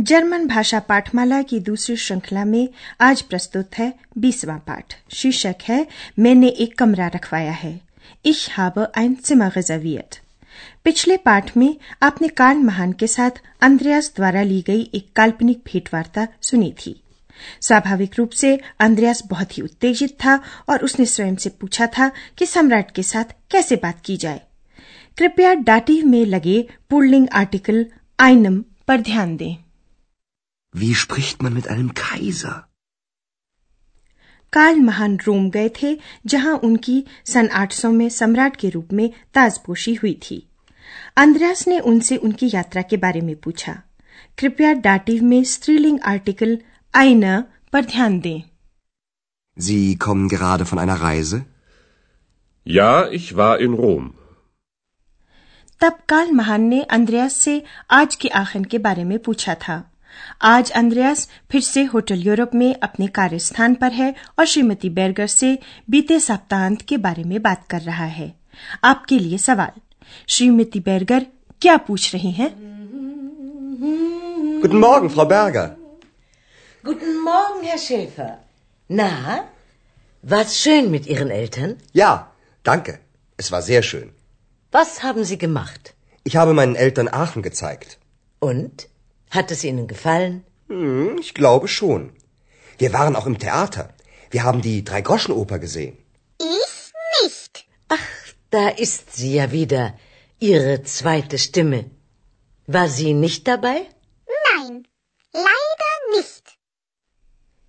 German भाषा पाठमाला की दूसरी श्रृंखला में आज प्रस्तुत है बीसवां पाठ। शीर्षक है, मैंने एक कमरा रखवाया है। Ich habe ein Zimmer reserviert. पिछले पाठ में आपने कार्ल महान के साथ अंद्रयास द्वारा ली गई एक काल्पनिक भेंटवार्ता सुनी थी। स्वाभाविक रूप से अंद्रयास बहुत ही उत्तेजित था और उसने स्वयं से पूछा था कि सम्राट के साथ कैसे बात की जाए। कृपया डाटी में लगे पुल्लिंग आर्टिकल आइनम पर ध्यान दें। Wie spricht man mit einem Kaiser? Karl महान रोम गए थे जहाँ उनकी सन 800 में सम्राट के रूप में ताजपोशी हुई थी अंद्रयास ने उनसे उनकी यात्रा के बारे में पूछा कृपया डाटिव में स्त्रीलिंग आर्टिकल आइना पर ध्यान दें Sie kommen gerade von einer Reise? Ja, ich war in Rom. तब काल महान ने अंद्रयास से आज के आखिर के बारे में पूछा था आज अंद्रयास फिर से होटल यूरोप में अपने कार्यस्थान पर है और श्रीमती बेरगर से बीते सप्ताहांत के बारे में बात कर रहा है आपके लिए सवाल श्रीमती बेरगर क्या पूछ रही हैं? Guten Morgen, Frau Berger. Guten Morgen, Herr Schäfer. Na, war's schön mit Ihren Eltern? Ja, danke. Es war sehr schön. Was haben Sie gemacht? Ich habe meinen Eltern Aachen gezeigt. Und? Hat es Ihnen gefallen? Hm, ich glaube schon. Wir waren auch im Theater. Wir haben die Dreigroschenoper gesehen. Ich nicht. Ach, da ist sie ja wieder, Ihre zweite Stimme. War sie nicht dabei? Nein, leider nicht.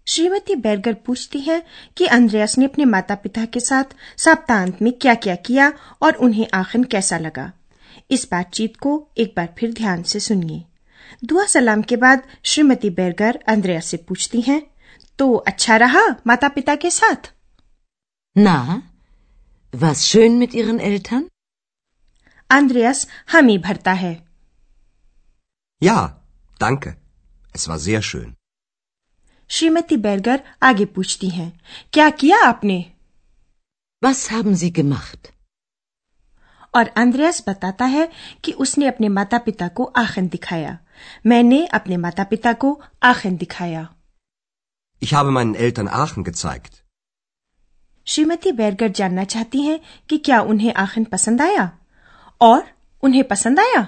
Shrimati Berger पूछती हैं कि अंद्रयास ने अपने माता पिता के साथ सप्तांत में क्या क्या किया और उन्हें आखिर कैसा लगा इस बातचीत को एक बार फिर ध्यान से सुनिए दुआ सलाम के बाद श्रीमती बेरगर अंद्रयास से पूछती हैं तो अच्छा रहा माता पिता के साथ Na, war's schön mit Ihren Eltern? अंद्रयास हामी भरता है Ja, danke. Es war sehr schön. Shrimati Berger आगे पूछती हैं क्या किया आपने Was haben Sie gemacht? और अंद्रयास बताता है कि उसने अपने माता पिता को आखिर दिखाया मैंने अपने माता पिता को आखिर दिखाया Ich habe meinen Eltern Aachen gezeigt. श्रीमती बेरगर जानना चाहती हैं कि क्या उन्हें आखिर पसंद आया और उन्हें पसंद आया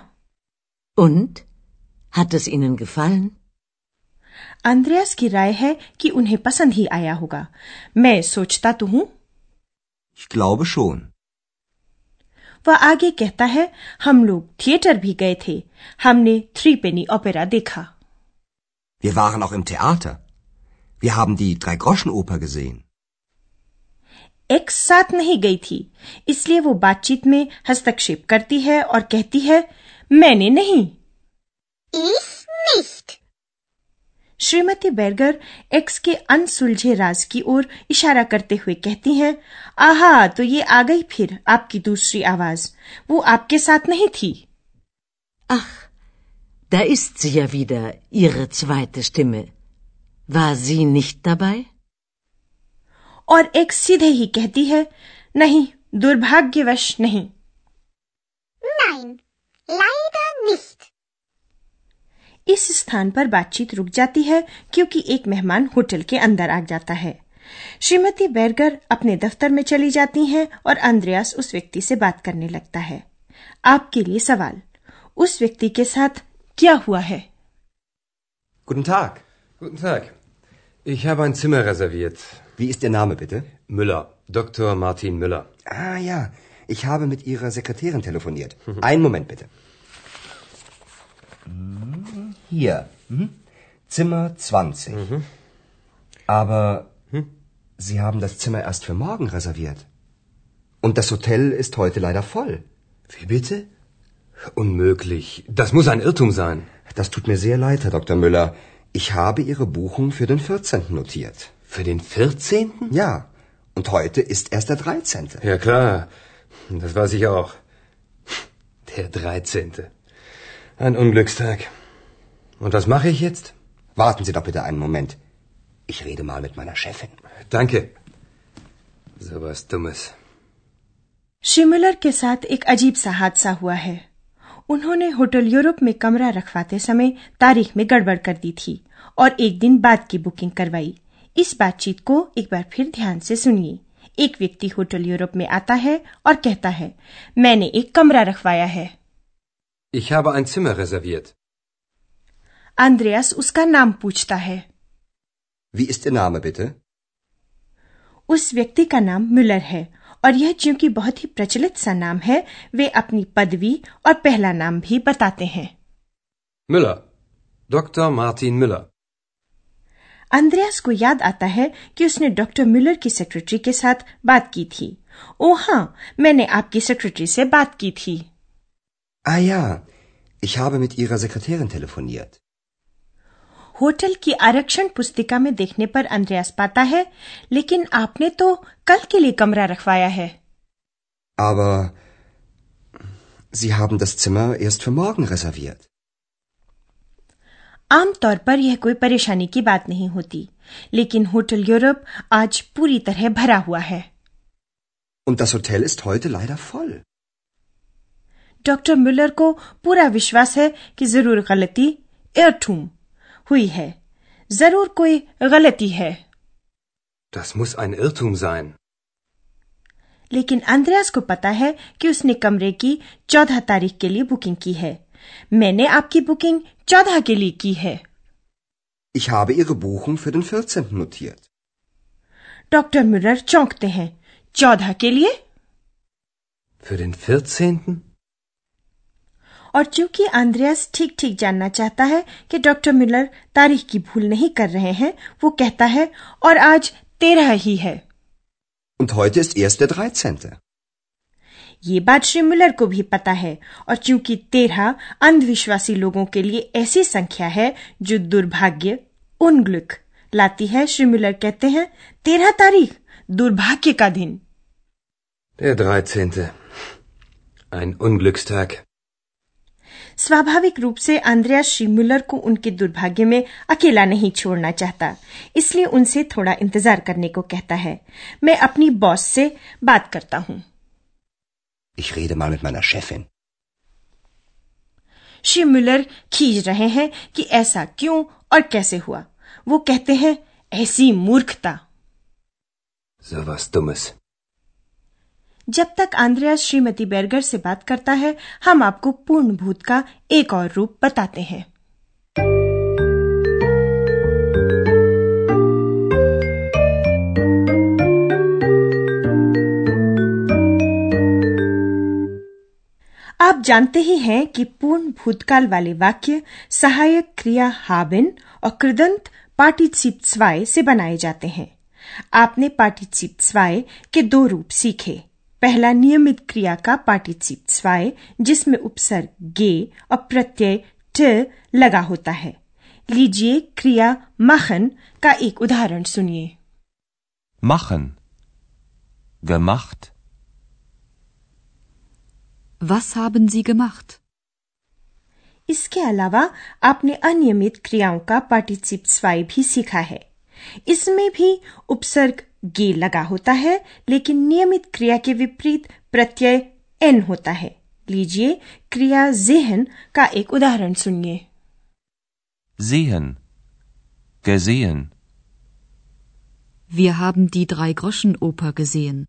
Und? Hat es Ihnen gefallen? अंद्रयास की राय है कि उन्हें पसंद ही आया होगा मैं सोचता तो हूँ Ich glaube schon. वह आगे कहता है हम लोग थिएटर भी गए थे हमने थ्री पेनी ओपेरा देखा Wir waren auch im Theater. Wir haben die Dreigroschenoper gesehen. X साथ नहीं गई थी इसलिए वो बातचीत में हस्तक्षेप करती है और कहती है मैंने नहीं Ich nicht. Shrimati Berger X के अनसुलझे राज की ओर इशारा करते हुए कहती हैं आहा तो ये आ गई फिर आपकी दूसरी आवाज़ वो आपके साथ नहीं थी Ach, da ist sie ja wieder, Ihre zweite Stimme. War sie nicht dabei? और एक्स सीधे ही कहती है नहीं दुर्भाग्यवश नहीं Nein, leider nicht. इस स्थान पर बातचीत रुक जाती है क्योंकि एक मेहमान होटल के अंदर आ जाता है श्रीमती बेरगर अपने दफ्तर में चली जाती हैं और अंद्रयास उस व्यक्ति से बात करने लगता है आपके लिए सवाल उस व्यक्ति के साथ क्या हुआ है Guten Tag. Guten Tag. Ich habe ein Zimmer reserviert. Wie ist Ihr Name bitte? Müller. Dr. Martin Müller. Ah ja, ich habe mit Ihrer Sekretärin telefoniert. Einen Moment bitte. Hm, Hier. Mhm. Zimmer 20. Aber Sie haben das Zimmer erst für morgen reserviert. Und das Hotel ist heute leider voll. Wie bitte? Unmöglich. Das muss ein Irrtum sein. Das tut mir sehr leid, Herr Dr. Müller. Ich habe Ihre Buchung für den 14. notiert. Für den 14.? Ja, Und heute ist erst der 13. Ja klar, das weiß ich auch. Der 13. Ein Unglückstag. Und was mache ich jetzt? Warten Sie doch bitte einen Moment. Ich rede mal mit meiner Chefin. Danke. So was Dummes. शिमुलर के साथ एक अजीब सा हादसा हुआ है उन्होंने hotel Europe में कमरा रखवाते समय तारीख में गड़बड़ कर दी थी और एक दिन बाद की बुकिंग करवाई इस बातचीत को एक बार फिर ध्यान से सुनिए एक व्यक्ति होटल यूरोप में आता है और कहता है मैंने एक कमरा रखवाया है Ich habe ein Zimmer reserviert. Andreas उसका नाम पूछता है Wie ist Ihr Name bitte? उस व्यक्ति का नाम मुलर है और यह चूँकि बहुत ही प्रचलित सा नाम है वे अपनी पदवी और पहला नाम भी बताते हैं Müller. Dr. Martin Müller. अंद्रयास को याद आता है कि उसने डॉक्टर मिलर की सेक्रेटरी के साथ बात की थी ओ हाँ मैंने आपकी सेक्रेटरी से बात की थी Ah ja, ich habe mit Ihrer Sekretärin telefoniert. Hotel की आरक्षण पुस्तिका में देखने पर अंद्रयास पाता है लेकिन आपने तो कल के लिए कमरा रखवाया है Aber Sie haben das Zimmer erst für morgen reserviert. आमतौर पर यह कोई परेशानी की बात नहीं होती लेकिन होटल यूरोप आज पूरी तरह भरा हुआ है Und das Hotel ist heute leider voll. Doctor Müller को पूरा विश्वास है कि ज़रूर गलती एयरठूम हुई है ज़रूर कोई गलती है Das muss ein Irrtum sein. लेकिन अंद्रयास को पता है कि उसने कमरे की चौदह तारीख के लिए बुकिंग की है मैंने आपकी बुकिंग चौदह के लिए की है Ich habe Ihre Buchung für den 14. notiert. Doctor Müller चौंकते हैं चौदह के लिए Für den 14.? और चूँकि आंद्रयास ठीक ठीक जानना चाहता है कि डॉक्टर मिलर तारीख की भूल नहीं कर रहे हैं वो कहता है और आज तेरह ही है Und heute ist erst der 13. ये बात श्री मिलर को भी पता है और चूँकि तेरह अंधविश्वासी लोगों के लिए ऐसी संख्या है जो दुर्भाग्य उनग्लुक लाती है श्री मिलर कहते हैं तेरह तारीख दुर्भाग्य का दिन Der 13. Ein Unglückstag. स्वाभाविक रूप से आंद्रयास श्री मुलर को उनके दुर्भाग्य में अकेला नहीं छोड़ना चाहता। इसलिए उनसे थोड़ा इंतज़ार करने को कहता है। मैं अपनी बॉस से बात करता हूँ। Ich rede mal mit meiner Chefin. Shri Müller खींच रहे हैं कि ऐसा क्यों और कैसे हुआ। वो कहते हैं ऐसी मूर्खता। So was Dummes. जब तक आंद्रयास श्रीमती बेरगर से बात करता है, हम आपको पूर्ण भूत का एक और रूप बताते हैं। आप जानते ही हैं कि पूर्ण भूतकाल वाले वाक्य सहायक क्रिया हाबिन और कृदंत पार्टिसिप स्वाय से बनाए जाते हैं। आपने पार्टिसिप स्वाय के दो रूप सीखे। पहला नियमित क्रिया का पार्टिसिप स्वाय जिसमें उपसर्ग गे और प्रत्यय ट लगा होता है लीजिए क्रिया मखन का एक उदाहरण सुनिए Machen. Gemacht. Was haben Sie gemacht? इसके अलावा आपने अनियमित क्रियाओं का पार्टिसिप स्वाय भी सीखा है इसमें भी उपसर्ग गे लगा होता है लेकिन नियमित क्रिया के विपरीत प्रत्यय एन होता है लीजिए क्रिया जेहन का एक उदाहरण सुनिए Sehen. Gesehen. Wir haben die Drei-Groschen-Oper gesehen.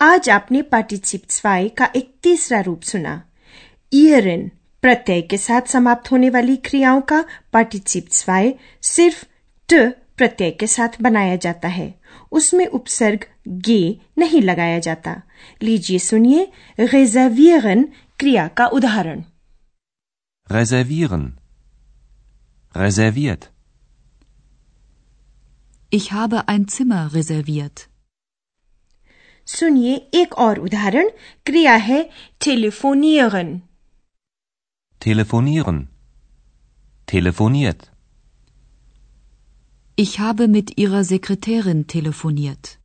आज आपने पार्टिसिप स्वाय का एक तीसरा रूप सुना ईयरन प्रत्यय के साथ समाप्त होने वाली क्रियाओं का पार्टिसिप स्वाय सिर्फ़ ट प्रत्यय के साथ बनाया जाता है उसमें उपसर्ग गे नहीं लगाया जाता लीजिए सुनिए रेजर्वियरन क्रिया का उदाहरण Reservieren. Reserviert. Ich habe ein Zimmer reserviert. सुनिए एक और उदाहरण क्रिया है टेलीफोनियरन Telefonieren. Telefoniert. Ich habe mit Ihrer Sekretärin telefoniert.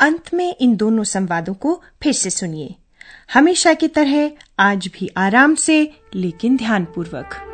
अंत में इन दोनों संवादों को फिर से सुनिए हमेशा की तरह आज भी आराम से लेकिन ध्यानपूर्वक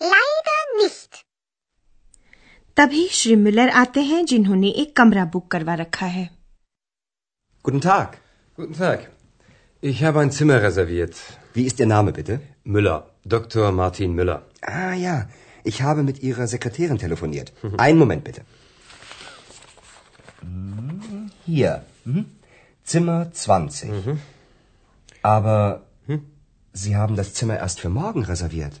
Nein, leider nicht. तभी श्री मिलर आते हैं जिन्होंने एक कमरा बुक करवा रखा है Guten Tag. Guten Tag. Ich habe ein Zimmer reserviert. Wie ist Ihr Name bitte? Müller. Dr. Martin Müller. Ah ja, ich habe mit Ihrer Sekretärin telefoniert. Einen Moment bitte. Hier. Mhm. Zimmer 20. Aber Sie haben das Zimmer erst für morgen reserviert.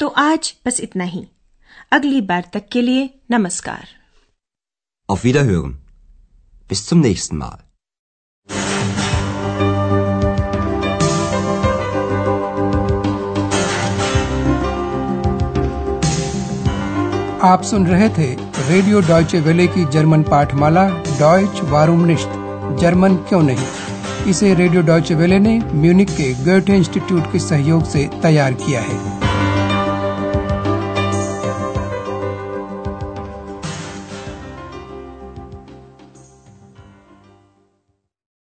तो आज बस इतना ही। अगली बार तक के लिए नमस्कार। Auf Wiederhören. Bis zum nächsten Mal. आप सुन रहे थे रेडियो डॉयचे वेले की जर्मन पाठमाला डॉयच वारूम निश्त जर्मन क्यों नहीं? इसे रेडियो डॉयचे वेले ने म्यूनिक के गोएटे इंस्टीट्यूट के सहयोग से तैयार किया है।